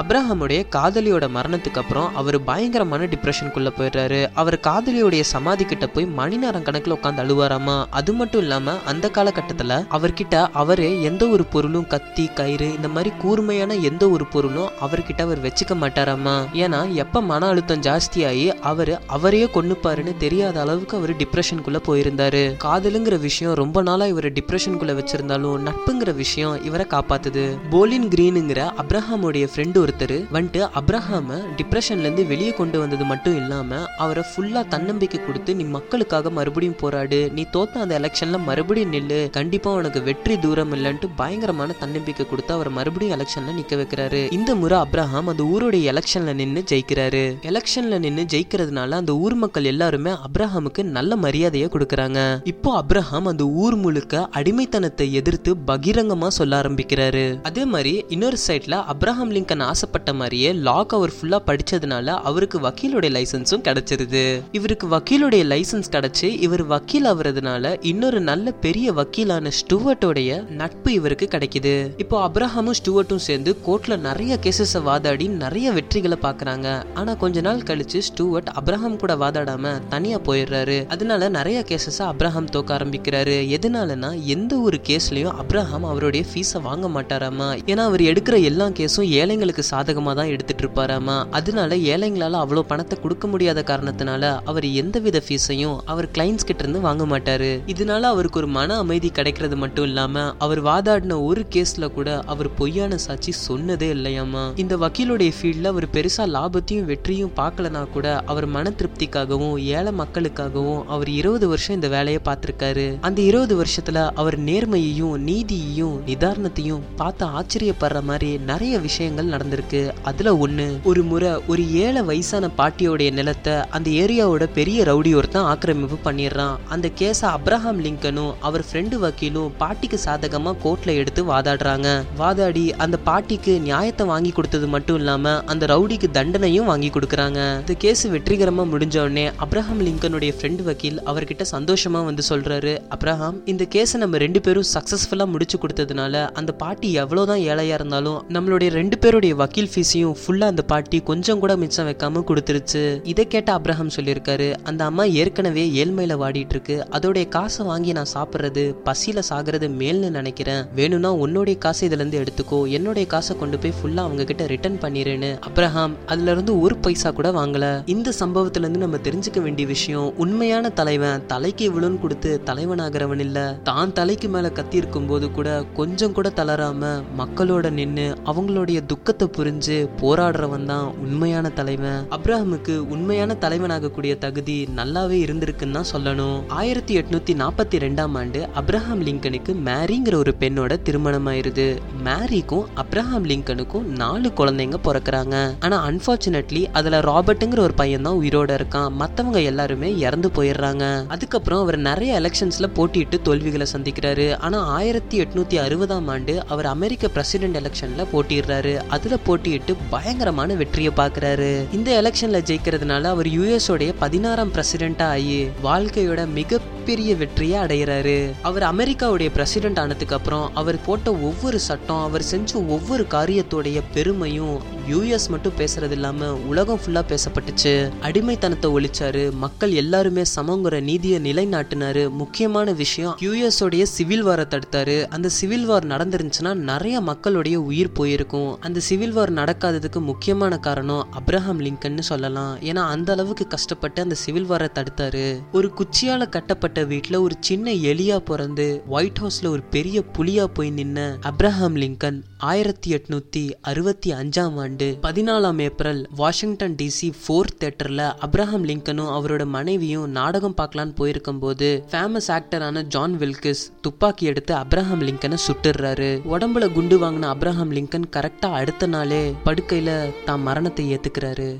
அப்ரஹாமுடைய காதலியோட மரணத்துக்கு அப்புறம் அவர் பயங்கரமான டிப்ரெஷனுக்குள்ளே போயிடுறாரு. அவர் காதலியோடைய சமாதி கிட்ட போய் மணி நேரம் கணக்கில் உட்காந்து அழுவாராமா? அது மட்டும் இல்லாமல் அந்த காலகட்டத்தில் அவர்கிட்ட அவரே எந்த ஒரு பொருளும் கத்தி கயிறு இந்த மாதிரி கூர்மையான எந்த ஒரு பொருளும் அவர்கிட்ட அவர் வச்சுக்க மாட்டாராமா? ஏன்னா எப்போ மன அழுத்தம் ஜாஸ்தியாகி அவர் அவரையே கொண்டுப்பாருன்னு தெரியாத அளவுக்கு அவர் டிப்ரெஷனுக்குள்ளே போயிருந்தாரு. காதலுங்கிற விஷயம் ரொம்ப நாளாக இவர் டிப்ரெஷனுக்குள்ளே வச்சிருந்தாலும் நட்புங்கிற விஷயம் இவரை காப்பாத்துது. போலின் கிரீனுங்கிற அப்ரஹாமுடைய ஃப்ரெண்டு ஒருத்தர் வந்துட்டு அப்ரஹாம டிப்ரெஷன்ல இருந்து வெளியே கொண்டு வந்தது மட்டும் இல்லாம அவரை ஃபுல்லா தன்னம்பிக்கை கொடுத்து நீ மக்களுக்காக மறுபடியும் போராடு. நீ தோத்த அந்த எலெக்ஷன்ல மறுபடியும் நில்லு. கண்டிப்பா உனக்கு வெற்றி தூரம் இல்லைன்ட்டு பயங்கரமான தன்னம்பிக்கை கொடுத்து அவர் மறுபடியும் எலெக்ஷன்ல நிற்க வைக்கிறாரு. இந்த முறை அப்ரஹாம் அந்த ஊருடைய எலெக்ஷன்ல நின்று ஜெயிக்கிறாரு. எலெக்ஷனில் நின்று ஜெயிக்கிறதுனால அந்த ஊர் மக்கள் எல்லாருமே அப்ரஹாமுக்கு நல்ல மரியாதையை கொடுக்குறாங்க. இப்போ அப்ரஹாம் அந்த ஊர் முழுக்க அடிமைத்தனத்தை எதிர்த்து பகிரங்கமா சொல்ல ஆரம்பிக்கிறாரு. அதே மாதிரி இன்னொரு சைட்ல அப்ரஹாம் லிங்கன் ஆசைப்பட்ட மாதிரியே லாக் அவர் ஃபுல்லாக படித்ததுனால அவருக்கு வக்கீலுடைய லைசன்ஸும் கிடைச்சிருது. இவருக்கு வக்கீலுடைய லைசன்ஸ் கிடச்சி இவர் வக்கீல் ஆகுறதுனால இன்னொரு நல்ல பெரிய வக்கீலான ஸ்டூவர்ட்டோடைய நட்பு இவருக்கு கிடைக்குது. இப்போ அப்ரஹாமும் ஸ்டூவர்ட்டும் சேர்ந்து கோர்ட்ல நிறைய கேசஸை வாதாடி நிறைய வெற்றிகளை பார்க்குறாங்க. ஆனால் கொஞ்ச நாள் கழிச்சு ஸ்டூவர்ட் அப்ரஹாம் கூட வாதாடாம தனியாக போயிடுறாரு. அதனால நிறைய கேசஸை அப்ரஹாம் தோக்க ஆரம்பிக்கிறாரு. எதனாலனா எந்த ஒரு கேஸ்லயும் அப்ரஹாம் அவருடைய ஃபீஸை வாங்க மாட்டாராமா? ஏன்னா அவர் எடுக்கிற எல்லா கேஸும் ஏழைங்களுக்கு சாதகமா தான் எடுத்துட்டு இருப்பாராமா அதனால ஏழைங்களால அவ்வளவு பணத்தை கொடுக்க முடியாத காரணத்தினால அவர் எந்தவித ஃபீஸையும் அவர் கிளைண்ட்ஸ் கிட்ட இருந்து வாங்க மாட்டாரு. இதனால அவருக்கு ஒரு மன அமைதி கிடைக்கிறது மட்டும் இல்லாம அவர் வாதாடின ஒரு கேஸ்ல கூட அவர் பொய்யான சாட்சி சொன்னதே இல்லையாமா? இந்த வக்கீலுடைய ஃபீல்ட்ல அவர் பெருசா லாபத்தையும் வெற்றியும் பார்க்கலனா கூட அவர் மன திருப்திக்காகவும் ஏழை மக்களுக்காகவும் அவர் இருபது வருஷம் இந்த வேலையை பார்த்திருக்காரு. அந்த இருபது வருஷத்துல அவர் நேர்மையையும் நீதியையும் நிதானத்தையும் பார்த்து ஆச்சரியப்படுற மாதிரி நிறைய விஷயங்கள் நடந்திருக்கு அதுல ஒண்ணு ஒரு முறை ஒரு ஏழை வயசான பாட்டியோடைய நிலத்தை அந்த ஏரியாவோட பெரிய ரவுடி ஒருத்தன் ஆக்கிரமிப்பு பண்ணிடுறான். அந்த கேஸ அப்ரஹாம் லிங்கனும் அவர் ஃப்ரெண்டு வக்கீலும் பாட்டிக்கு சாதகமா கோர்ட்ல எடுத்து வாதாடுறாங்க. வாதாடி அந்த பாட்டிக்கு நியாயத்தை வாங்கி கொடுத்தது மட்டும் இல்லாம அந்த ரவுடிக்கு தண்டனையும் வாங்கி கொடுக்குறாங்க. இந்த கேஸ் வெற்றிகரமா முடிஞ்ச உடனே அப்ரஹாம் லிங்கனுடைய ஃப்ரெண்டு வக்கீல் அவர்கிட்ட சந்தோஷமா வந்து சொல்றாரு அப்ரஹாம் இந்த கேஸை நம்ம ரெண்டு பேரும் சக்சஸ்ஃபுல்லா முடிச்சு கொடுத்ததுனால அந்த பாட்டி எவ்வளவுதான் ஏழையா இருந்தாலும் நம்மளுடைய ரெண்டு பேருடைய வக்கீல் ஃபீஸையும் ஃபுல்லா அந்த பாட்டி கொஞ்சம் கூட மிச்சம் வைக்காம கொடுத்துருச்சு. இதை கேட்ட அப்ரஹாம் சொல்லியிருக்காரு அந்த அம்மா ஏற்கனவே ஏழ்மையில வாடிட்டு இருக்கு அதோடைய காசை வாங்கி நான் சாப்பிட்றது பசியில சாகிறது மேல்னு நினைக்கிறேன். வேணும்னா உன்னுடைய காசை இதுல இருந்து எடுத்துக்கோ என்னுடைய காசை கொண்டு போய் ஃபுல்லா அவங்க கிட்ட ரிட்டர்ன் பண்ணிருன்னு அப்ரஹாம் அதுல இருந்து ஒரு பைசா கூட வாங்கல. இந்த சம்பவத்துல இருந்து நம்ம தெரிஞ்சுக்க வேண்டிய விஷயம் உண்மையான தலைவன் தலைக்கு இவ்வளோன்னு கொடுத்து தலைவனாகிறவன் இல்ல. தான் தலைக்கு மேல கத்தி இருக்கும் போது கூட கொஞ்சம் கூட தளராம மக்களோட நின்று அவங்களுடைய துக்கத்தை புரிஞ்சு போராடுறவன் தான் உண்மையான தலைவன். அப்ரஹாமுக்கு உண்மையான தலைவனாகக்கூடிய தகுதி நல்லாவே இருந்திருக்குன்னு தான் சொல்லணும். ஆயிரத்தி எட்நூத்தி நாற்பத்தி ரெண்டாம் ஆண்டு அப்ரஹாம் லிங்கனுக்கு மேரிங்கிற ஒரு பெண்ணோட திருமணம் ஆயிருது மேரிக்கும் அப்ரஹாம் லிங்கனுக்கும் நாலு குழந்தைங்க பிறக்கிறாங்க. ஆனா அன்பார்ச்சுனேட்லி அதுல ராபர்ட்டுங்கிற ஒரு பையன் தான் உயிரோட இருக்கான். மத்தவங்க எல்லாருமே இறந்து போயிடுறாங்க. அதுக்கப்புறம் அவர் நிறைய எலெக்ஷன்ஸ்ல போட்டியிட்டு தோல்விகளை சந்திக்கிறாரு. ஆனா ஆயிரத்தி எட்நூத்தி அறுபதாம் ஆண்டு அவர் அமெரிக்க பிரசிடென்ட் எலெக்ஷன்ல போட்டிடுறாரு அதுல போட்டியிட்டு பயங்கரமான வெற்றியை பார்க்கறாரு. இந்த எலெக்ஷன்ல ஜெயிக்கிறதுனால அவர் யுஎஸ் உடைய பதினாறாம் பிரசிடென்டா ஆகி வாழ்க்கையோட மிக மிகப்பெரிய வெற்றியை அடைகிறாரு அவர் அமெரிக்காவுடைய பிரசிடென்ட் ஆனதுக்கு அப்புறம் அவர் போட்ட ஒவ்வொரு சட்டம் அவர் செஞ்ச ஒவ்வொரு காரியத்தோடைய பெருமையும் யூஎஸ் மட்டும் பேசுறது இல்லாம உலகம் ஃபுல்லா பேசப்பட்டுச்சு. அடிமைத்தனத்தை ஒழிச்சாரு. மக்கள் எல்லாருமே சமங்கிற நீதியை நிலைநாட்டினாரு. முக்கியமான விஷயம் யூஎஸ் உடைய சிவில் வாரை தடுத்தாரு. அந்த சிவில் வார் நடந்துருந்துச்சுன்னா நிறைய மக்களுடைய உயிர் போயிருக்கும். அந்த சிவில் வார் நடக்காததுக்கு முக்கியமான காரணம் அப்ரஹாம் லிங்கன்னு சொல்லலாம். ஏன்னா அந்த அளவுக்கு கஷ்டப்பட்டு அந்த சிவில் வாரை தடுத்தாரு. ஒரு குச்சியால கட்டப்பட்ட வீட்டில் ஒரு சின்ன எலியா பிறந்து ஒயிட் ஹவுஸ்ல ஒரு பெரிய புலியா போய் நின்ன அப்ரஹாம் லிங்கன் ஆயிரத்தி எட்நூத்தி அறுபத்தி அஞ்சாம் ஆண்டு பதினாலாம் ஏப்ரல் வாஷிங்டன் டிசி ஃபோர்த் தேட்டர்ல அப்ரஹாம் லிங்கனும் அவரோட மனைவியும் நாடகம் பார்க்கலான்னு போயிருக்கும் போது ஃபேமஸ் ஆக்டரான ஜான் வில்கிஸ் துப்பாக்கி எடுத்து அப்ரஹாம் லிங்கனை சுட்டுறாரு உடம்புல குண்டு வாங்கின அப்ரஹாம் லிங்கன் கரெக்டா அடுத்த நாளே படுக்கையில தான் மரணத்தை ஏத்துக்கிறாரு.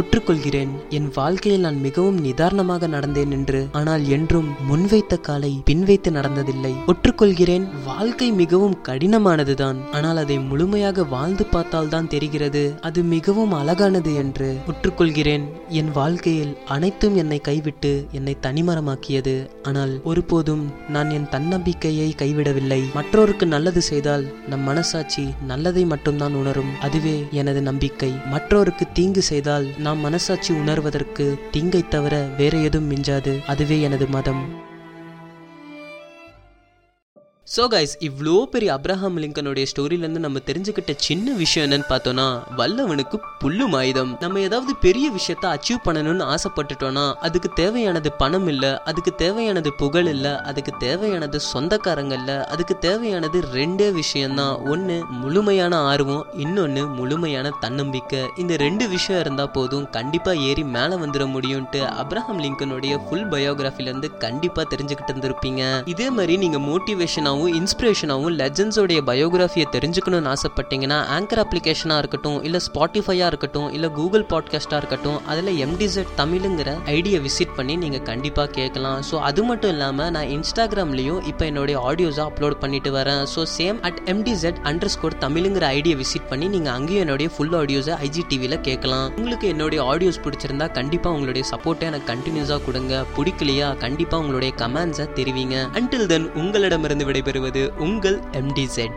ஒற்றுக்கொள்கிறேன். என் வாழ்க்கையில் நான் மிகவும் நிதானமாக நடந்தேன் என்று ஆனால் என்றும் முன்வைத்த காலை பின்வைத்து நடந்ததில்லை. ஒற்றுக்கொள்கிறேன் வாழ்க்கை மிகவும் கடினமானதுதான். ஆனால் அதை முழுமையாக வாழ்ந்து பார்த்தால்தான் தெரிகிறது அது மிகவும் அழகானது என்று. ஒற்றுக்கொள்கிறேன் என் வாழ்க்கையில் அனைத்தும் என்னை கைவிட்டு என்னை தனிமரமாக்கியது. ஆனால் ஒருபோதும் நான் என் தன்னம்பிக்கையை கைவிடவில்லை. மற்றோருக்கு நல்லது செய்தால் நம் மனசாட்சி நல்லதை மட்டும்தான் உணரும். அதுவே எனது நம்பிக்கை. மற்றோருக்கு தீங்கு செய்தால் நாம் மனசாட்சி உணர்வதற்கு தீங்கை தவிர வேற எதுவும் மிஞ்சாது. அதுவே எனது மதம். ஸோ கைஸ் இவ்வளோ பெரிய அப்ரஹாம் லிங்கனுடைய ஸ்டோரியிலேருந்து நம்ம தெரிஞ்சுக்கிட்ட சின்ன விஷயம் என்னன்னு பார்த்தோன்னா வல்லவனுக்கு புல்லும் ஆயுதம் நம்ம ஏதாவது பெரிய விஷயத்த அச்சீவ் பண்ணணும்னு ஆசைப்பட்டுட்டோம்னா அதுக்கு தேவையானது பணம் இல்லை அதுக்கு தேவையானது புகழ் இல்லை அதுக்கு தேவையானது சொந்தக்காரங்க இல்லை அதுக்கு தேவையானது ரெண்டே விஷயம்தான். ஒன்று முழுமையான ஆர்வம் இன்னொன்று முழுமையான தன்னம்பிக்கை. இந்த ரெண்டு விஷயம் இருந்தால் போதும் கண்டிப்பாக ஏறி மேலே வந்துட முடியும்ட்டு அப்ரஹாம் லிங்கனுடைய ஃபுல் பயோகிராஃபிலேருந்து கண்டிப்பாக தெரிஞ்சுக்கிட்டு இருந்திருப்பீங்க. இதே மாதிரி நீங்கள் மோட்டிவேஷனாகவும் இன்ஸ்பிரேஷனாகவும் லெஜண்ட்ஸோடைய பயோகிராஃபியை தெரிஞ்சுக்கணும்னு ஆசைப்பட்டீங்கன்னா ஆங்கர் அப்ளிகேஷனாக இருக்கட்டும் இல்லை ஸ்பாட்டிஃபையாக இருக்கட்டும் இல்லை கூகுள் பாட்காஸ்ட்டாக இருக்கட்டும் அதில் எம்டிசெட் தமிழுங்கிற ஐடியை விசிட் பண்ணி நீங்கள் கண்டிப்பாக கேட்கலாம். ஸோ அது மட்டும் இல்லாமல் நான் இன்ஸ்டாகிராம்லேயும் இப்போ என்னுடைய ஆடியோஸை அப்லோட் பண்ணிட்டு வரேன். So same at எம்டிசெட் underscore தமிழுங்கிற ஐடியை விசிட் பண்ணி நீங்கள் அங்கேயும் என்னுடைய ஃபுல் ஆடியோஸை ஐஜி டிவியில் கேட்கலாம். உங்களுக்கு என்னுடைய ஆடியோஸ் பிடிச்சிருந்தா கண்டிப்பாக உங்களுடைய சப்போர்ட்டை எனக்கு கண்டினியூஸாக கொடுங்க. பிடிக்கலையா? கண்டிப்பாக உங்களுடைய கமெண்ட்ஸை தெரிவிங்க. அன்டில் தென் உங்களிடமிருந்து விடைபெறுவது உங்கள் எம்டிசெட்